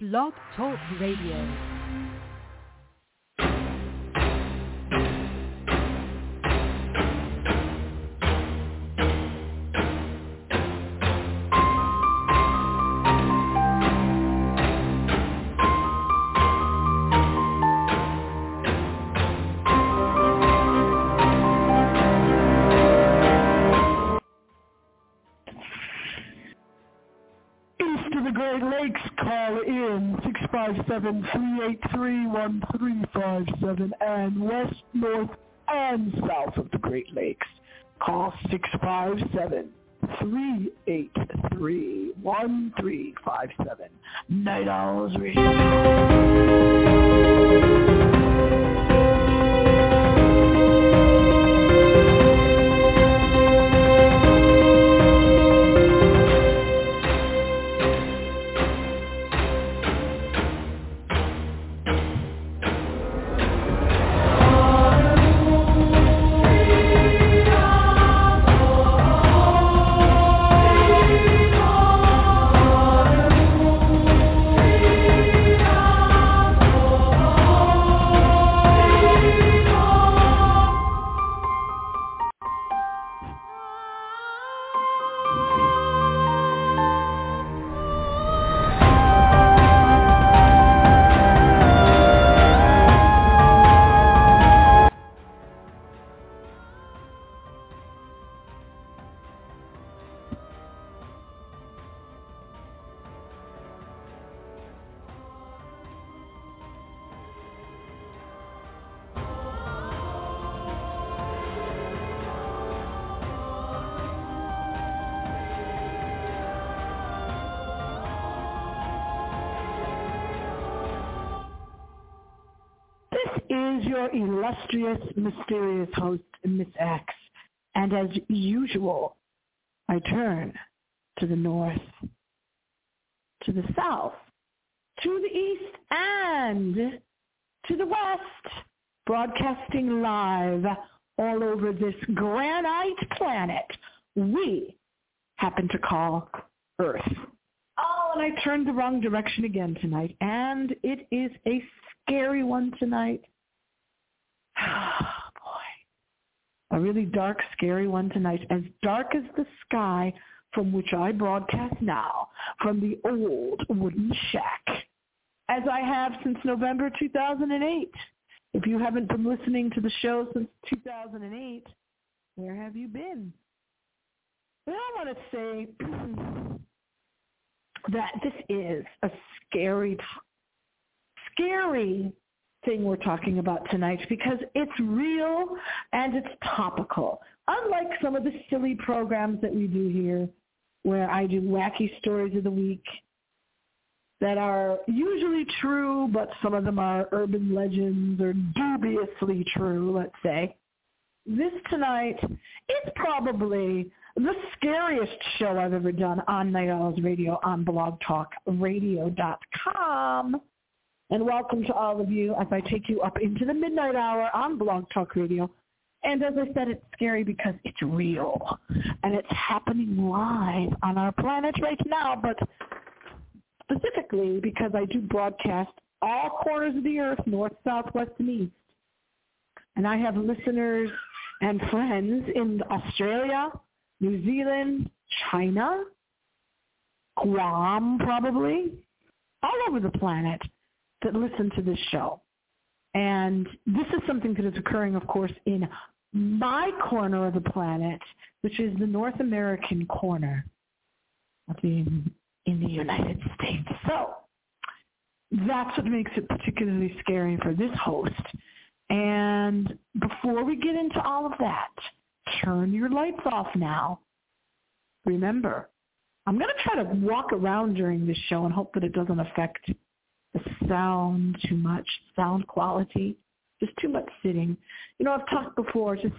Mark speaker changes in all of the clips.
Speaker 1: Blog Talk Radio.
Speaker 2: Call in 657-383-1357 and west, north, and south of the Great Lakes. Call 657-383-1357. Night Owls This is your illustrious, mysterious host, Miss X. And as usual, I turn to the north, to the south, to the east, and to the west, broadcasting live all over this granite planet we happen to call Earth. Oh, and I turned the wrong direction again tonight, and it is a scary one tonight. Boy, a really dark, scary one tonight, as dark as the sky from which I broadcast now, from the old wooden shack, as I have since November 2008. If you haven't been listening to the show since 2008, where have you been? Well, I want to say that this is a scary, scary thing we're talking about tonight because it's real and it's topical. Unlike some of the silly programs that we do here where I do wacky stories of the week that are usually true, but some of them are urban legends or dubiously true, let's say. This tonight is probably the scariest show I've ever done on Night Owls Radio on blogtalkradio.com. And welcome to all of you as I take you up into the midnight hour on Blog Talk Radio. And as I said, it's scary because it's real. And it's happening live on our planet right now, but specifically because I do broadcast all corners of the earth, north, south, west, and east. And I have listeners and friends in Australia, New Zealand, China, Guam probably, all over the planet that listen to this show. And this is something that is occurring, of course, in my corner of the planet, which is the North American corner of the, in the United States. So that's what makes it particularly scary for this host. And before we get into all of that, turn your lights off now. Remember, I'm going to try to walk around during this show and hope that it doesn't affect the sound too much, sound quality, just too much sitting. You know, I've talked before just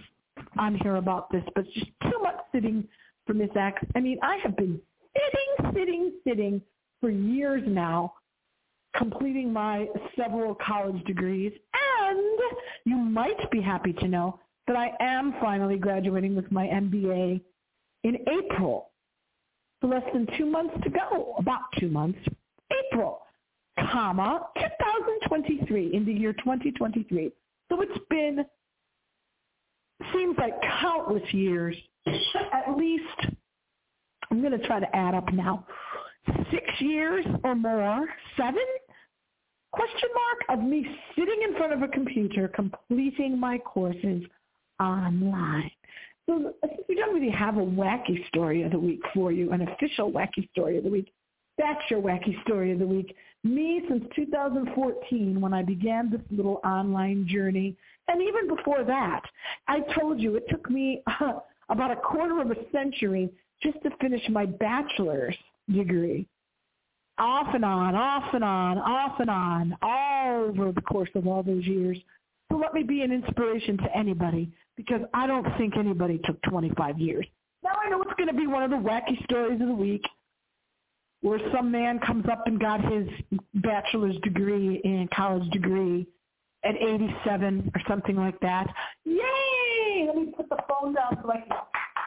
Speaker 2: on here about this, but just too much sitting for Miss X. I mean, I have been sitting, sitting, sitting for years now, completing my several college degrees. And you might be happy to know that I am finally graduating with my MBA in April. So less than two months to go, about two months, April. Comma, 2023, in the year 2023. So it's been, seems like countless years, at least, I'm going to try to add up now, six years or more, seven, question mark, of me sitting in front of a computer completing my courses online. So I think we don't really have a wacky story of the week for you, an official wacky story of the week. That's your wacky story of the week. Me since 2014 when I began this little online journey. And even before that, I told you it took me uh, about a quarter of a century just to finish my bachelor's degree. Off and on, off and on, off and on, all over the course of all those years. So let me be an inspiration to anybody because I don't think anybody took 25 years. Now I know it's going to be one of the wacky stories of the week where some man comes up and got his bachelor's degree in college degree at 87 or something like that. Yay! Let me put the phone down so I can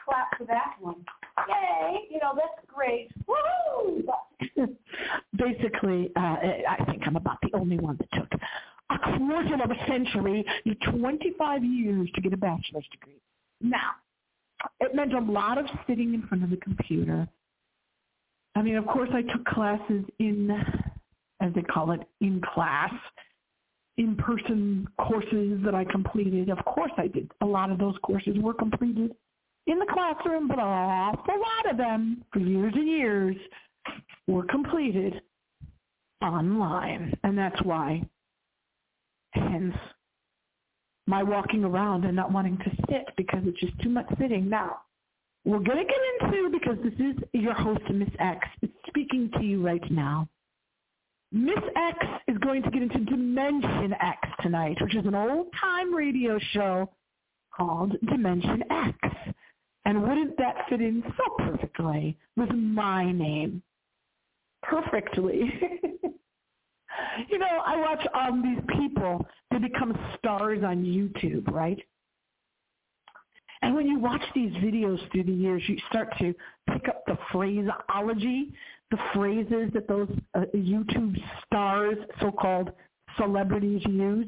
Speaker 2: clap for that one. Yay! You know, that's great. Woohoo! Basically, uh, I think I'm about the only one that took a quarter of a century, 25 years to get a bachelor's degree. Now, it meant a lot of sitting in front of the computer. I mean, of course, I took classes in, as they call it, in class, in-person courses that I completed. Of course, I did. A lot of those courses were completed in the classroom, but a lot of them, for years and years, were completed online. And that's why Hence, my walking around and not wanting to sit because it's just too much sitting. Now, we're going to get into, because this is your host, Miss X, speaking to you right now. Miss X is going to get into Dimension X tonight, which is an old-time radio show called Dimension X. And wouldn't that fit in so perfectly with my name? Perfectly. you know, I watch um these people, they become stars on YouTube, right? And when you watch these videos through the years, you start to pick up the phraseology, the phrases that those uh, YouTube stars, so-called celebrities use.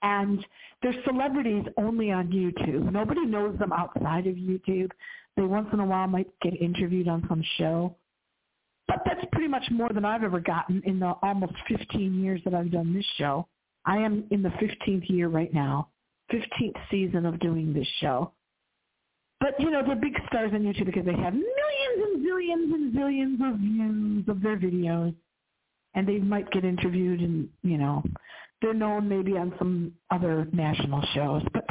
Speaker 2: And they're celebrities only on YouTube. Nobody knows them outside of YouTube. They once in a while might get interviewed on some show. But that's pretty much more than I've ever gotten in the almost 15 years that I've done this show. I am in the 15th year right now, 15th season of doing this show. But, you know, they're big stars on YouTube because they have millions and zillions and zillions of views of their videos. And they might get interviewed and, you know, they're known maybe on some other national shows, but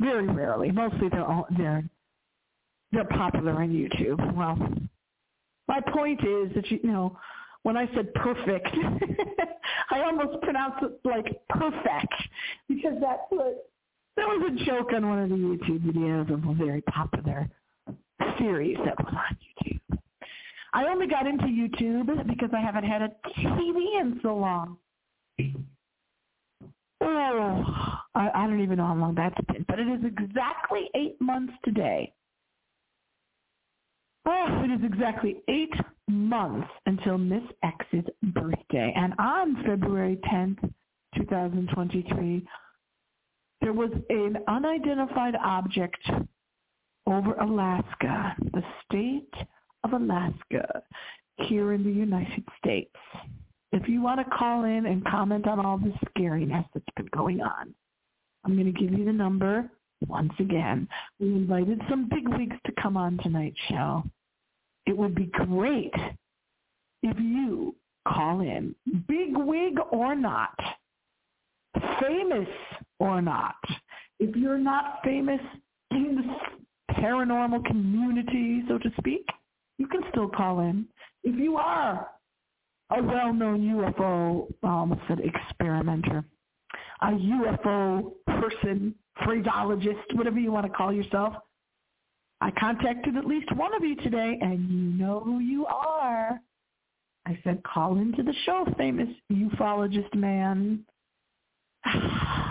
Speaker 2: very rarely. Mostly they're all, they're they're popular on YouTube. Well, my point is that you, you know when I said perfect, I almost pronounced it like perfect because that's what that was a joke on one of the YouTube videos of a very popular series that was on YouTube. I only got into YouTube because I haven't had a TV in so long. Oh, I, I don't even know how long that's been, but it is exactly eight months today Oh, it is exactly eight months until Miss X's birthday. And on February 10th, 2023, there was an unidentified object over Alaska, the state of Alaska, here in the United States. If you want to call in and comment on all the scariness that's been going on, I'm going to give you the number once again. We invited some bigwigs to come on tonight's show it would be great if you call in, big wig or not, famous or not. If you're not famous in the paranormal community, so to speak, you can still call in. If you are a well-known UFO, I um, almost said experimenter, a UFO person, phraseologist, whatever you want to call yourself, I contacted at least one of you today, and you know who you are. I said, call into the show, famous ufologist man.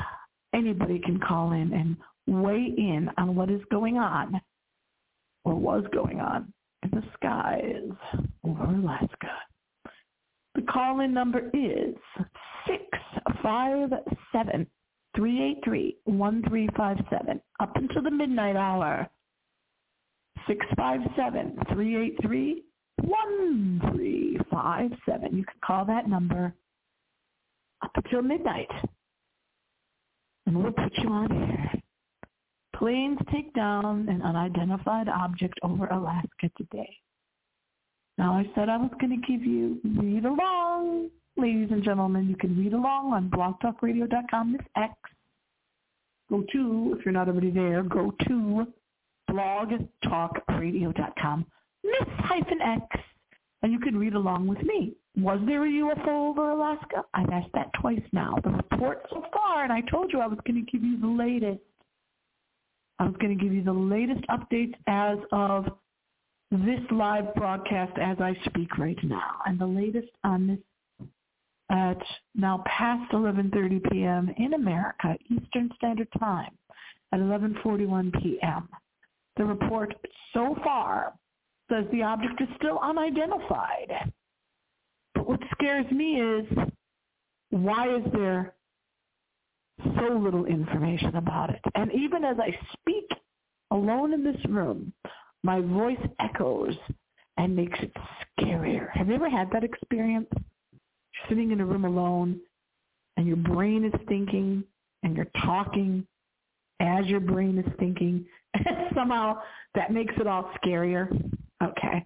Speaker 2: Anybody can call in and weigh in on what is going on or was going on in the skies over Alaska. The call-in number is 657 383-1357 up until the midnight hour. 657-383-1357. You can call that number up until midnight. And we'll put you on air. Planes take down an unidentified object over Alaska today. Now I said I was going to give you read along ladies and gentlemen, you can read along on blogtalkradio.com, Miss X. Go to, if you're not already there, go to blogtalkradio.com, Miss hyphen X, and you can read along with me. Was there a UFO over Alaska? I've asked that twice now. The report so far, and I told you I was going to give you the latest. I was going to give you the latest updates as of this live broadcast as I speak right now. And the latest on this at now past 11:30 p.m. in America Eastern Standard Time at 11:41 p.m. The report so far says the object is still unidentified. What scares me is why is there so little information about it? And even as I speak alone in this room, my voice echoes and makes it scarier. Have you ever had that experience? sitting in a room alone and your brain is thinking and you're talking as your brain is thinking. And somehow that makes it all scarier. Okay.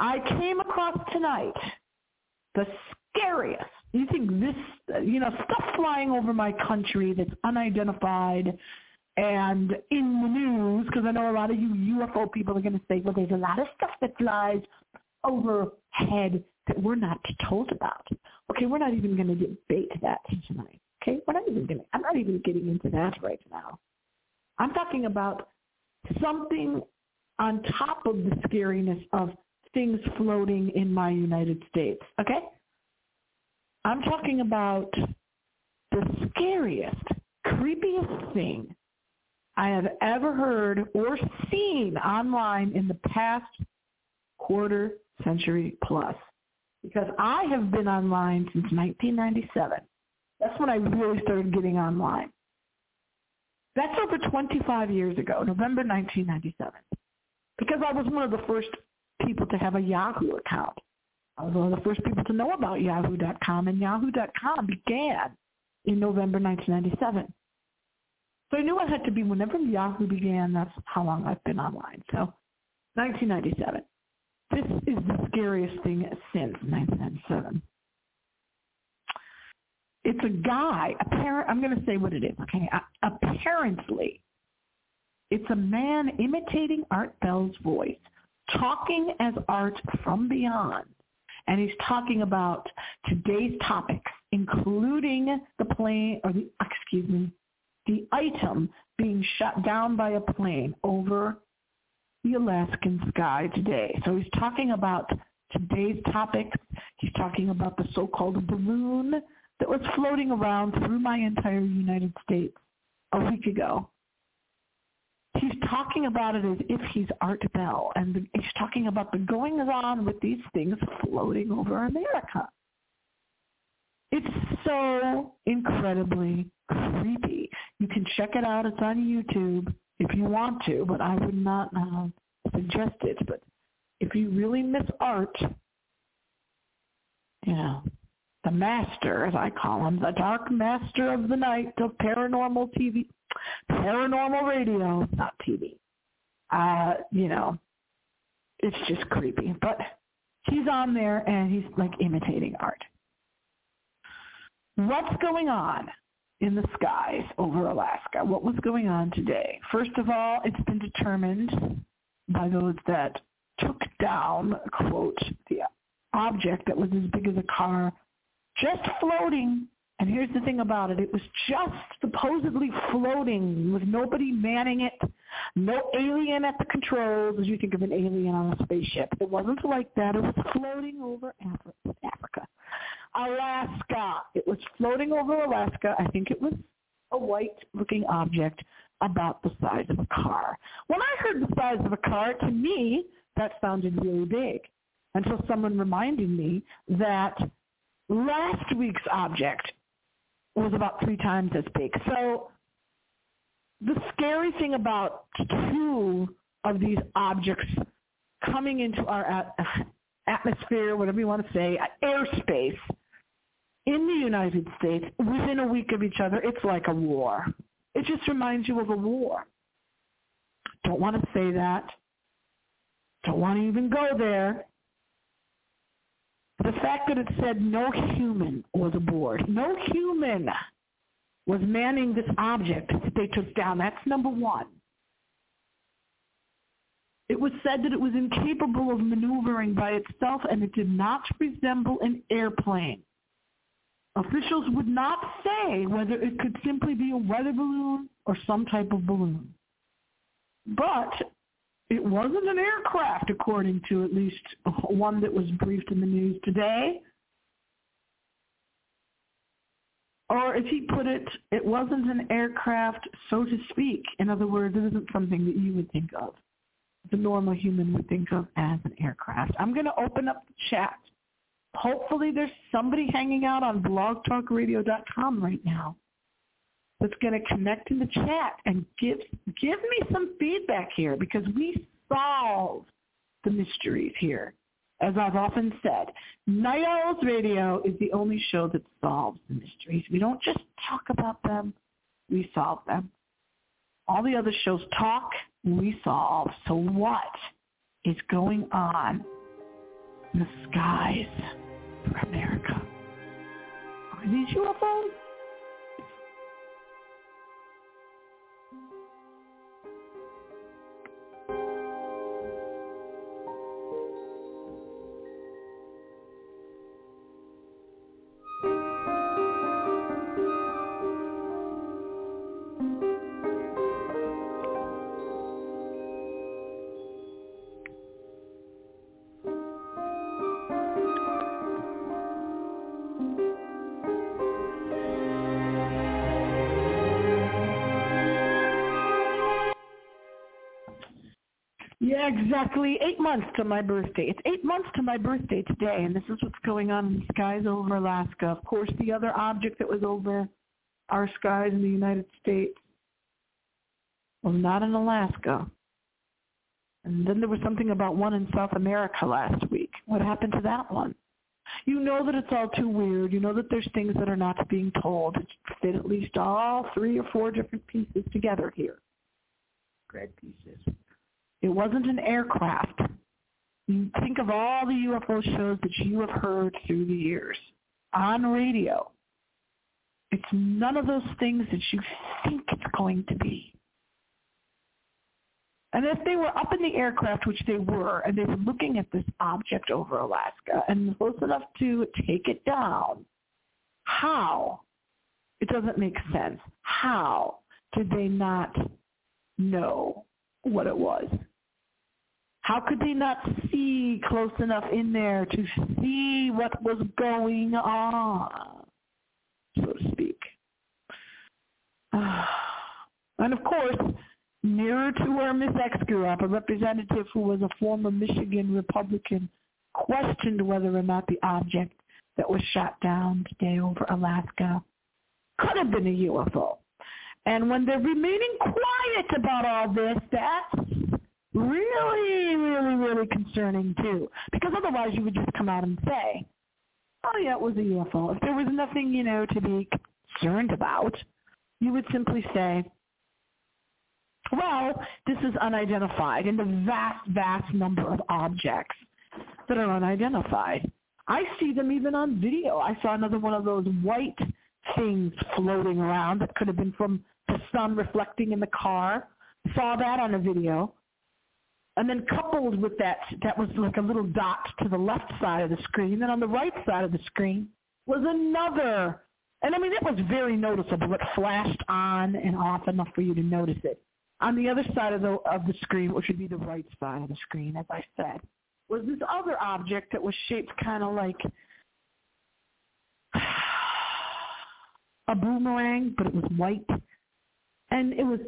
Speaker 2: I came across tonight the scariest. You think this, you know, stuff flying over my country that's unidentified and in the news, because I know a lot of you UFO people are going to say, well, there's a lot of stuff that flies overhead that we're not told about. Okay, we're not even going to debate that tonight. Okay, we're not even going I'm not even getting into that right now. I'm talking about something on top of the scariness of things floating in my United States. Okay? I'm talking about the scariest, creepiest thing I have ever heard or seen online in the past quarter century plus because I have been online since 1997. That's when I really started getting online. That's over 25 years ago, November 1997. Because I was one of the first people to have a Yahoo account. I was one of the first people to know about Yahoo.com, and Yahoo.com began in November 1997. So I knew it had to be whenever Yahoo began, that's how long I've been online. So 1997. This is the scariest thing since 1997. It's a guy, apparent, I'm going to say what it is, okay? Apparently, it's a man imitating Art Bell's voice, talking as Art from beyond. And he's talking about today's topics, including the plane, or the, excuse me, the item being shot down by a plane over the Alaskan sky today. So he's talking about today's topics. He's talking about the so-called balloon that was floating around through my entire United States a week ago. He's talking about it as if he's Art Bell, and the, he's talking about the goings-on with these things floating over America. It's so incredibly creepy. You can check it out. It's on YouTube if you want to, but I would not uh, suggest it. But if you really miss art, you know, the master, as I call him, the dark master of the night of paranormal TV, paranormal radio, not TV. Uh, you know, it's just creepy. But he's on there and he's like imitating art. What's going on? in the skies over Alaska. What was going on today? First of all, it's been determined by those that took down, quote, the object that was as big as a car, just floating. And here's the thing about it. It was just supposedly floating with nobody manning it, no alien at the controls as you think of an alien on a spaceship. It wasn't like that. It was floating over Africa. Alaska. It was floating over Alaska. I think it was a white-looking object about the size of a car. When I heard the size of a car, to me, that sounded really big until someone reminded me that Last week's object was about three times as big. So the scary thing about two of these objects coming into our atmosphere, whatever you want to say, airspace in the United States within a week of each other, it's like a war. It just reminds you of a war. Don't want to say that. Don't want to even go there. The fact that it said no human was aboard, no human was manning this object that they took down. That's number one. It was said that it was incapable of maneuvering by itself and it did not resemble an airplane. Officials would not say whether it could simply be a weather balloon or some type of balloon. But it wasn't an aircraft, according to at least one that was briefed in the news today. Or as he put it, it wasn't an aircraft, so to speak. In other words, it isn't something that you would think of. The normal human would think of as an aircraft. I'm going to open up the chat. Hopefully there's somebody hanging out on blogtalkradio.com right now that's going to connect in the chat and give give me some feedback here because we solve the mysteries here. As I've often said, Night Owls Radio is the only show that solves the mysteries. We don't just talk about them, we solve them. All the other shows talk, and we solve. So what is going on in the skies for America? Are these UFOs? Exactly eight months to my birthday. It's eight months to my birthday today, and this is what's going on in the skies over Alaska. Of course, the other object that was over our skies in the United States was not in Alaska. And then there was something about one in South America last week. What happened to that one? You know that it's all too weird. You know that there's things that are not being told. It's fit at least all three or four different pieces together here. Great pieces. It wasn't an aircraft. You think of all the UFO shows that you have heard through the years on radio. It's none of those things that you think it's going to be. And if they were up in the aircraft, which they were, and they were looking at this object over Alaska and close enough to take it down, how? It doesn't make sense. How did they not know what it was? How could they not see close enough in there to see what was going on, so to speak? And of course, nearer to where Miss X grew up, a representative who was a former Michigan Republican questioned whether or not the object that was shot down today over Alaska could have been a UFO. And when they're remaining quiet about all this, that's really, really, concerning too. Because otherwise you would just come out and say, oh yeah, it was a UFO. If there was nothing, you know, to be concerned about, you would simply say, well, this is unidentified in the vast, vast number of objects that are unidentified. I see them even on video. I saw another one of those white things floating around that could have been from the sun reflecting in the car. Saw that on a video. And then coupled with that, that was like a little dot to the left side of the screen. Then on the right side of the screen was another. And I mean, it was very noticeable. It flashed on and off enough for you to notice it. On the other side of the of the screen, which would be the right side of the screen, as I said, was this other object that was shaped kind of like a boomerang, but it was white and it was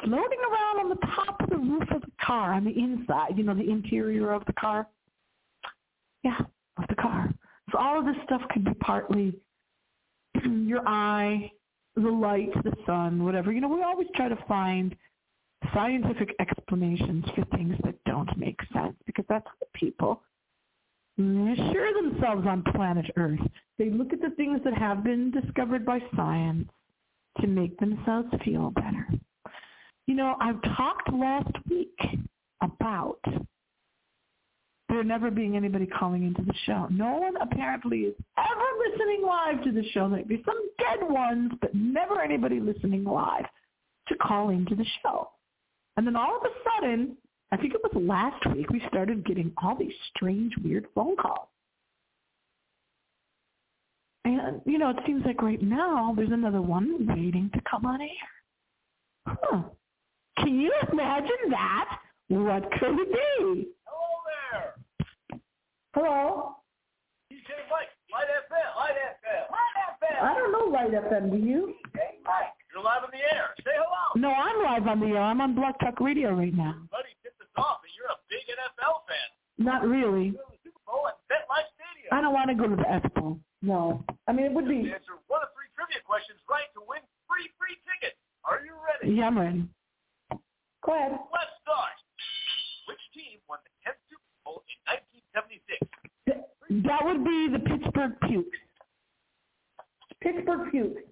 Speaker 2: floating around on the top of the roof of the car on the inside, you know, the interior of the car. Yeah, of the car. So all of this stuff could be partly your eye, the light, the sun, whatever. You know, we always try to find scientific explanations for things that don't make sense because that's what people assure themselves on planet Earth. They look at the things that have been discovered by science to make themselves feel better. You know, I've talked last week about there never being anybody calling into the show. No one apparently is ever listening live to the show. There be some dead ones, but never anybody listening live to call into the show. And then all of a sudden, I think it was last week, we started getting all these strange, weird phone calls. And, you know, it seems like right now there's another one waiting to come on air. Huh. Can you imagine that? What could it be?
Speaker 3: Hello there.
Speaker 2: Hello?
Speaker 3: DJ Mike, Light FM, Light FM, Light FM.
Speaker 2: I don't know Light FM, do you?
Speaker 3: Hey, Mike, you're live on the air. Say hello.
Speaker 2: No, I'm live on the air. I'm on Blog Talk Radio right now.
Speaker 3: Buddy tipped us off that you're a big NFL fan.
Speaker 2: Not really.
Speaker 3: Go to the Super Bowl at MetLife Stadium.
Speaker 2: I don't want to go to the F Bowl. No. I mean, it would be.
Speaker 3: Answer one of three trivia questions right to win free free tickets. Are you ready?
Speaker 2: Yeah, I'm ready. Go ahead.
Speaker 3: Let's start. Which team won the 10th Super Bowl in 1976?
Speaker 2: Th- That would be the Pittsburgh Pukes. Pittsburgh Pukes.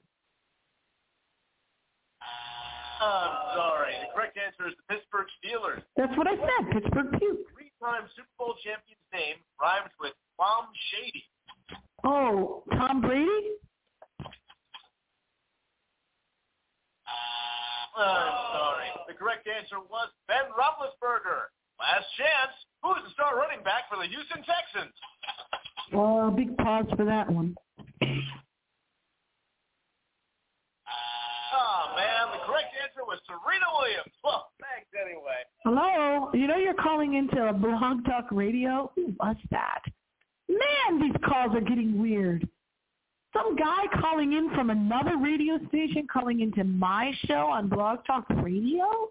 Speaker 3: I'm sorry. The correct answer is the Pittsburgh Steelers.
Speaker 2: That's what I said. Pittsburgh Pukes.
Speaker 3: Three-time Super Bowl champion's name rhymes with Tom Shady.
Speaker 2: Oh, Tom Brady?
Speaker 3: Uh, I'm sorry. The correct answer was Ben Roethlisberger. Last chance. Who's the star running back for the Houston Texans?
Speaker 2: Oh, big pause for that one.
Speaker 3: Oh, man. The correct answer was Serena Williams. Well, thanks anyway.
Speaker 2: Hello? You know you're calling into a Blog Talk Radio? Who was that? Man, these calls are getting weird. Some guy calling in from another radio station calling into my show on Blog Talk Radio?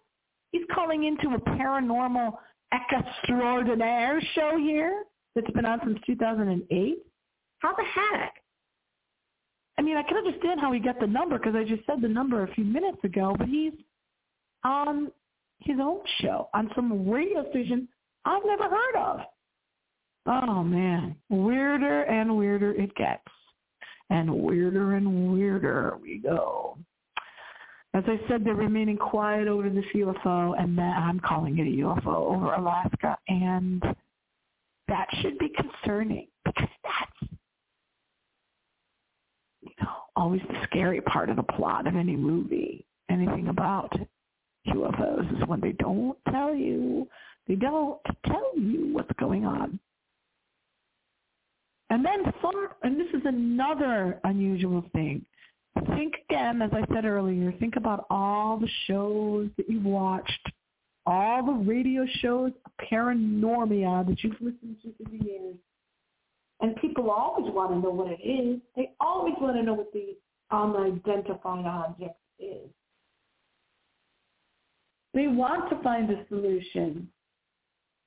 Speaker 2: He's calling into a paranormal extraordinaire show here that's been on since 2008? How the heck? I mean, I can understand how he got the number because I just said the number a few minutes ago, but he's on his own show on some radio station I've never heard of. Oh man, weirder and weirder it gets. And weirder and weirder we go. As I said, they're remaining quiet over this UFO, and that I'm calling it a UFO over Alaska, and that should be concerning because that's you know always the scary part of the plot of any movie. Anything about UFOs is when they don't tell you, they don't tell you what's going on. And then some, and this is another unusual thing. Think again, as I said earlier, think about all the shows that you've watched, all the radio shows, paranormia that you've listened to for the years. And people always want to know what it is. They always want to know what the unidentified object is. They want to find a solution.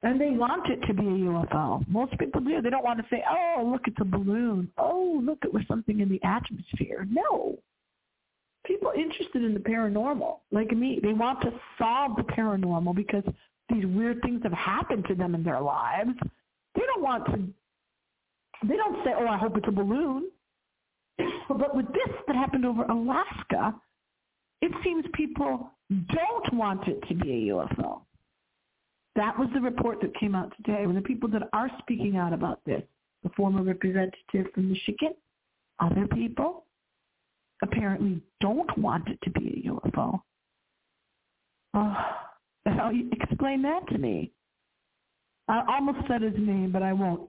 Speaker 2: And they want it to be a UFO. Most people do. They don't want to say, oh, look, it's a balloon. Oh, look, it was something in the atmosphere. No. People interested in the paranormal, like me, they want to solve the paranormal because these weird things have happened to them in their lives. They don't want to, they don't say, oh, I hope it's a balloon. but with this that happened over Alaska, it seems people don't want it to be a UFO. That was the report that came out today. When the people that are speaking out about this, the former representative from Michigan, other people, apparently don't want it to be a UFO. Oh, how you explain that to me? I almost said his name, but I won't.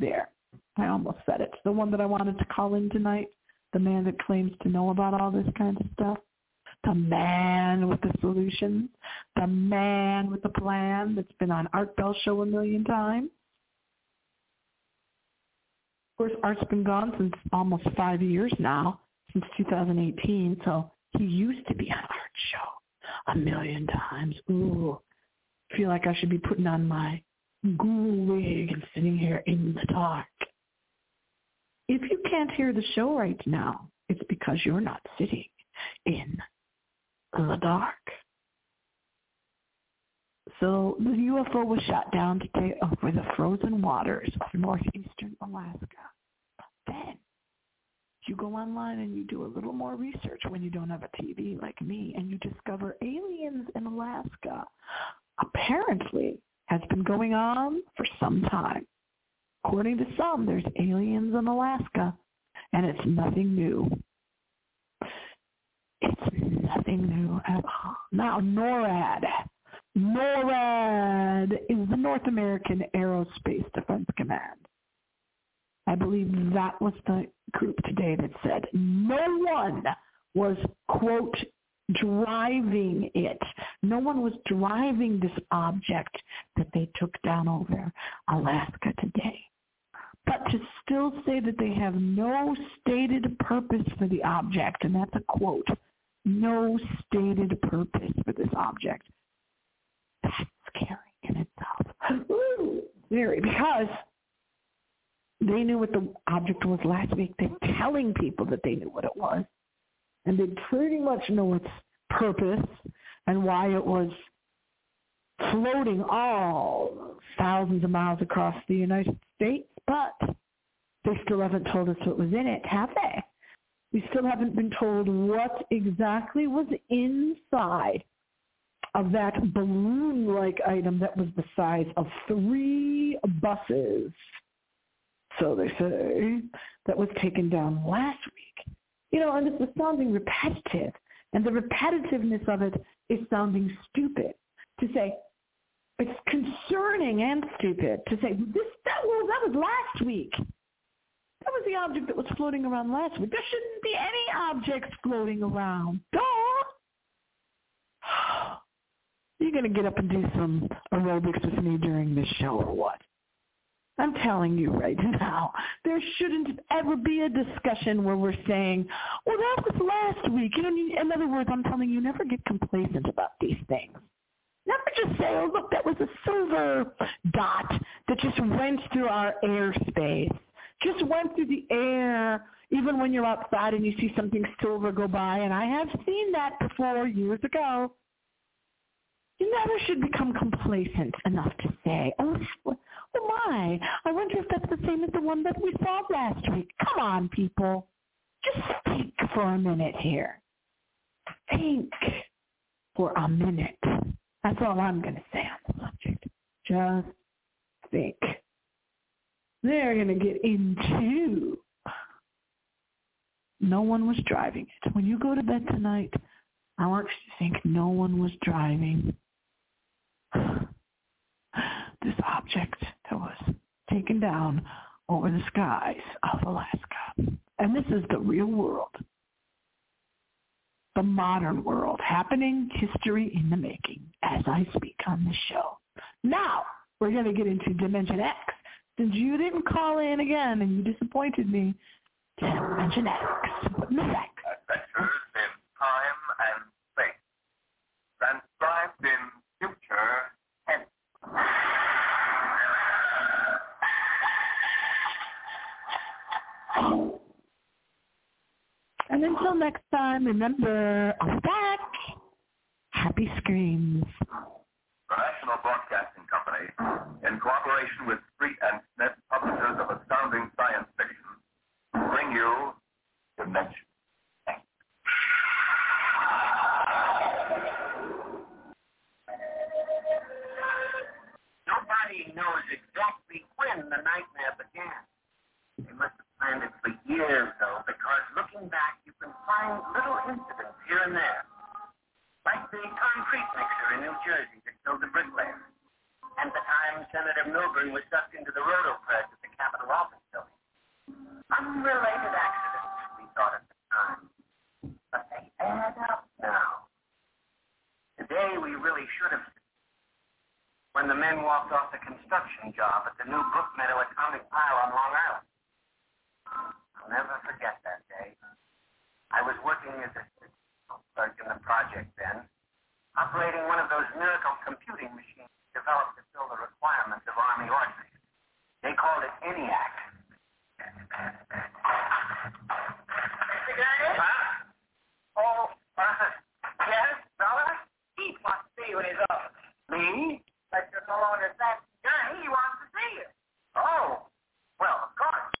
Speaker 2: There. I almost said it. The one that I wanted to call in tonight, the man that claims to know about all this kind of stuff the man with the solutions, the man with the plan that's been on Art Bell Show a million times. Of course, Art's been gone since almost five years now, since 2018, so he used to be on Art's show a million times. Ooh, feel like I should be putting on my ghoul wig and sitting here in the dark. if you can't hear the show right now, it's because you're not sitting in the dark. So the UFO was shot down today over the frozen waters of northeastern Alaska. But then you go online and you do a little more research when you don't have a TV like me and you discover aliens in Alaska apparently has been going on for some time. According to some, there's aliens in Alaska and it's nothing new. It's nothing new at all. Now, NORAD NORAD is the North American Aerospace Defense Command. I believe that was the group today that said no one was, quote, driving it. No one was driving this object that they took down over Alaska today. But to still say that they have no stated purpose for the object, and that's a quote, no stated purpose for this object, that's scary in itself. Ooh, very, because they knew what the object was last week. They're telling people that they knew what it was. And they pretty much know its purpose and why it was floating all thousands of miles across the United States, but they still haven't told us what was in it, have they? We still haven't been told what exactly was inside of that balloon-like item that was the size of three buses, so they say, that was taken down last week. You know, and is sounding repetitive, and the repetitiveness of it is sounding stupid. To say, it's concerning and stupid to say, this, that, that was last week. That was the object that was floating around last week. There shouldn't be any objects floating around. Duh! You're going to get up and do some aerobics with me during this show or what? I'm telling you right now, there shouldn't ever be a discussion where we're saying, well, that was last week. You know, in other words, I'm telling you, never get complacent about these things. Never just say, oh, look, that was a silver dot that just went through our airspace, just went through the air, even when you're outside and you see something silver go by. And I have seen that before years ago. You never should become complacent enough to say, oh, oh my, I wonder if that's the same as the one that we saw last week. Come on, people. Just think for a minute here. Think for a minute. That's all I'm going to say on the subject. Just think. They're going to get into no one was driving it. When you go to bed tonight, I want you to think no one was driving this object that was taken down over the skies of Alaska. And this is the real world, the modern world, happening history in the making as I speak on this show. Now, we're going to get into Dimension X. Since you didn't call in again and you disappointed me, Dimension X. Miss X.
Speaker 4: Adventures in time and space. Transcribed in future tense.
Speaker 2: And until next time, remember, I'm back. Happy screams.
Speaker 4: The National Broadcasting Company, in cooperation with
Speaker 5: find little incidents here and there. Like the concrete mixer in New Jersey that killed the bricklayer. And the time Senator Milburn was sucked into the roto